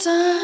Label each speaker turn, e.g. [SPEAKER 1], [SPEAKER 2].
[SPEAKER 1] time.